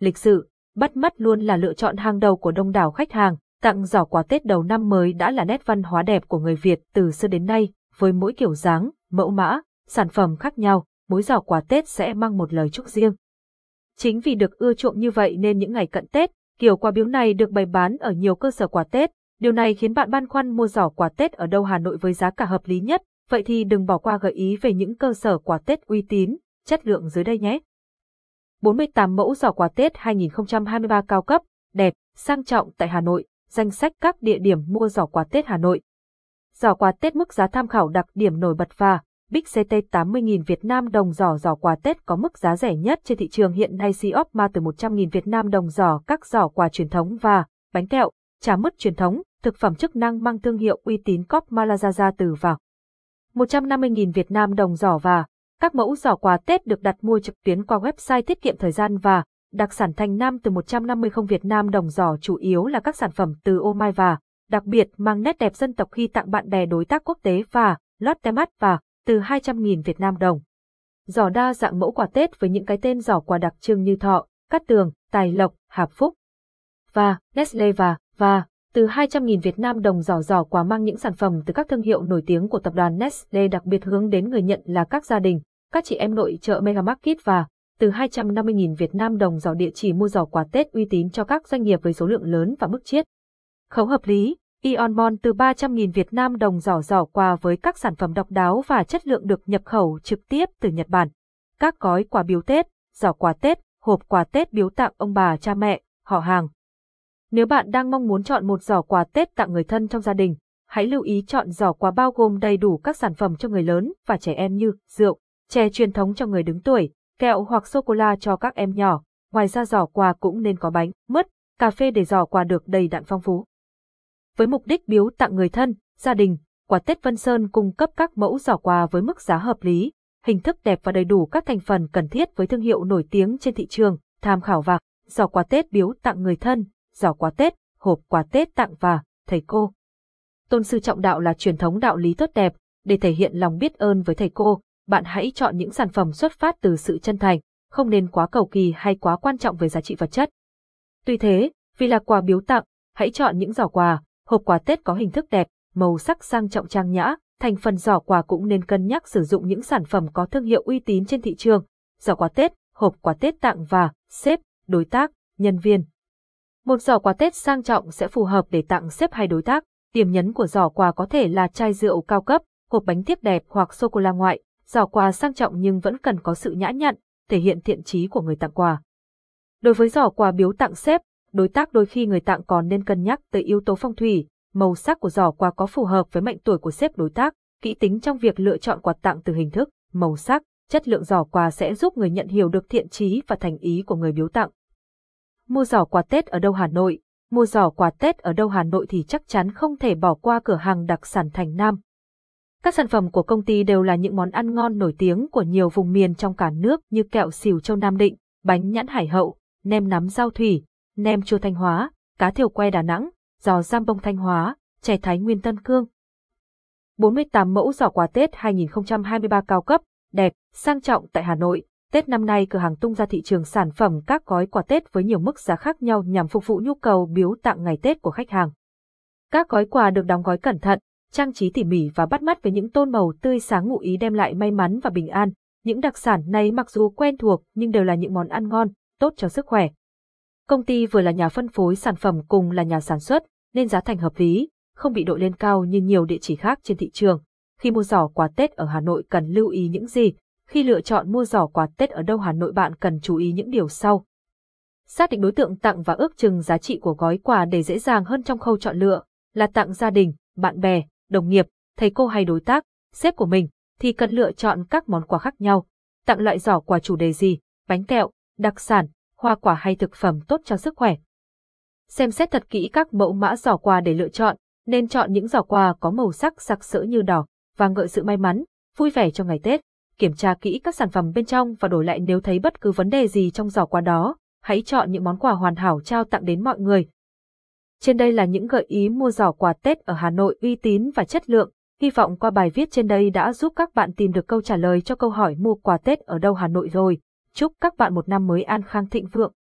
lịch sự, bắt mắt luôn là lựa chọn hàng đầu của đông đảo khách hàng. Tặng giỏ quà Tết đầu năm mới đã là nét văn hóa đẹp của người Việt từ xưa đến nay, với mỗi kiểu dáng, mẫu mã, sản phẩm khác nhau, mỗi giỏ quà Tết sẽ mang một lời chúc riêng. Chính vì được ưa chuộng như vậy nên những ngày cận Tết, kiểu quà biếu này được bày bán ở nhiều cơ sở quà Tết. Điều này khiến bạn băn khoăn mua giỏ quà Tết ở đâu Hà Nội với giá cả hợp lý nhất, vậy thì đừng bỏ qua gợi ý về những cơ sở quà Tết uy tín, chất lượng dưới đây nhé. 48 mẫu giỏ quà Tết 2023 cao cấp, đẹp, sang trọng tại Hà Nội, danh sách các địa điểm mua giỏ quà Tết Hà Nội. Giỏ quà Tết mức giá tham khảo đặc điểm nổi bật và Big CT 80.000 Việt Nam đồng giỏ giỏ quà Tết có mức giá rẻ nhất trên thị trường hiện nay Siop Ma từ 100.000 Việt Nam đồng giỏ các giỏ quà truyền thống và bánh kẹo, trà mứt truyền thống, thực phẩm chức năng mang thương hiệu uy tín Cop Malazaza từ vào. 150.000 Việt Nam đồng giỏ và các mẫu giỏ quà Tết được đặt mua trực tuyến qua website tiết kiệm thời gian và đặc sản Thành Nam từ 150 không Việt Nam đồng giỏ chủ yếu là các sản phẩm từ ô mai và đặc biệt mang nét đẹp dân tộc khi tặng bạn bè đối tác quốc tế và lót tem mắt và từ 200.000 Việt Nam đồng. Giỏ đa dạng mẫu quà Tết với những cái tên giỏ quà đặc trưng như thọ, cát tường, tài lộc, hạp phúc. Và, Nestle và, và, từ 200.000 Việt Nam đồng giỏ giỏ quà mang những sản phẩm từ các thương hiệu nổi tiếng của tập đoàn Nestle đặc biệt hướng đến người nhận là các gia đình, các chị em nội trợ Mega Market và từ 250.000 Việt Nam đồng giỏ địa chỉ mua giỏ quà Tết uy tín cho các doanh nghiệp với số lượng lớn và mức chiết. Khấu hợp lý, Ion Mon từ 300.000 Việt Nam đồng giỏ giỏ quà với các sản phẩm độc đáo và chất lượng được nhập khẩu trực tiếp từ Nhật Bản. Các gói quà biếu Tết, giỏ quà Tết, hộp quà Tết biếu tặng ông bà cha mẹ, họ hàng. Nếu bạn đang mong muốn chọn một giỏ quà Tết tặng người thân trong gia đình, hãy lưu ý chọn giỏ quà bao gồm đầy đủ các sản phẩm cho người lớn và trẻ em như rượu, chè truyền thống cho người đứng tuổi, kẹo hoặc sô-cô-la cho các em nhỏ. Ngoài ra giỏ quà cũng nên có bánh, mứt, cà phê để giỏ quà được đầy đặn phong phú. Với mục đích biếu tặng người thân, gia đình, quà Tết Vân Sơn cung cấp các mẫu giỏ quà với mức giá hợp lý, hình thức đẹp và đầy đủ các thành phần cần thiết với thương hiệu nổi tiếng trên thị trường, tham khảo vạc, giỏ quà Tết biếu tặng người thân, giỏ quà Tết, hộp quà Tết tặng và thầy cô. Tôn sư trọng đạo là truyền thống đạo lý tốt đẹp, để thể hiện lòng biết ơn với thầy cô, bạn hãy chọn những sản phẩm xuất phát từ sự chân thành, không nên quá cầu kỳ hay quá quan trọng về giá trị vật chất. Tuy thế, vì là quà biếu tặng, hãy chọn những giỏ quà, hộp quà Tết có hình thức đẹp, màu sắc sang trọng trang nhã, thành phần giỏ quà cũng nên cân nhắc sử dụng những sản phẩm có thương hiệu uy tín trên thị trường. Giỏ quà Tết, hộp quà Tết tặng và sếp, đối tác, nhân viên. Một giỏ quà Tết sang trọng sẽ phù hợp để tặng sếp hay đối tác. Điểm nhấn của giỏ quà có thể là chai rượu cao cấp, hộp bánh tiếp đẹp hoặc sô cô la ngoại. Giỏ quà sang trọng nhưng vẫn cần có sự nhã nhặn, thể hiện thiện trí của người tặng quà. Đối với giỏ quà biếu tặng xếp, đối tác đôi khi người tặng còn nên cân nhắc tới yếu tố phong thủy, màu sắc của giỏ quà có phù hợp với mệnh tuổi của xếp đối tác, kỹ tính trong việc lựa chọn quà tặng từ hình thức, màu sắc, chất lượng giỏ quà sẽ giúp người nhận hiểu được thiện trí và thành ý của người biếu tặng. Mua giỏ quà Tết ở đâu Hà Nội? Mua giỏ quà Tết ở đâu Hà Nội thì chắc chắn không thể bỏ qua cửa hàng đặc sản Thành Nam. Các sản phẩm của công ty đều là những món ăn ngon nổi tiếng của nhiều vùng miền trong cả nước như kẹo xỉu châu Nam Định, bánh nhãn Hải Hậu, nem nắm giao thủy, nem chua Thanh Hóa, cá thiểu que Đà Nẵng, giò giam bông Thanh Hóa, chè Thái Nguyên Tân Cương. 48 mẫu giỏ quà Tết 2023 cao cấp, đẹp, sang trọng tại Hà Nội. Tết năm nay cửa hàng tung ra thị trường sản phẩm các gói quà Tết với nhiều mức giá khác nhau nhằm phục vụ nhu cầu biếu tặng ngày Tết của khách hàng. Các gói quà được đóng gói cẩn thận, trang trí tỉ mỉ và bắt mắt với những tôn màu tươi sáng ngụ ý đem lại may mắn và bình an. Những đặc sản này mặc dù quen thuộc nhưng đều là những món ăn ngon, tốt cho sức khỏe. Công ty vừa là nhà phân phối sản phẩm cùng là nhà sản xuất, nên giá thành hợp lý, không bị đội lên cao như nhiều địa chỉ khác trên thị trường. Khi mua giỏ quà Tết ở Hà Nội cần lưu ý những gì? Khi lựa chọn mua giỏ quà Tết ở đâu Hà Nội bạn cần chú ý những điều sau. Xác định đối tượng tặng và ước chừng giá trị của gói quà để dễ dàng hơn trong khâu chọn lựa, là tặng gia đình, bạn bè, đồng nghiệp, thầy cô hay đối tác, sếp của mình, thì cần lựa chọn các món quà khác nhau. Tặng loại giỏ quà chủ đề gì, bánh kẹo, đặc sản, hoa quả hay thực phẩm tốt cho sức khỏe. Xem xét thật kỹ các mẫu mã giỏ quà để lựa chọn, nên chọn những giỏ quà có màu sắc sặc sỡ như đỏ và ngợi sự may mắn, vui vẻ cho ngày Tết. Kiểm tra kỹ các sản phẩm bên trong và đổi lại nếu thấy bất cứ vấn đề gì trong giỏ quà đó, hãy chọn những món quà hoàn hảo trao tặng đến mọi người. Trên đây là những gợi ý mua giỏ quà Tết ở Hà Nội uy tín và chất lượng. Hy vọng qua bài viết trên đây đã giúp các bạn tìm được câu trả lời cho câu hỏi mua quà Tết ở đâu Hà Nội rồi. Chúc các bạn một năm mới an khang thịnh vượng.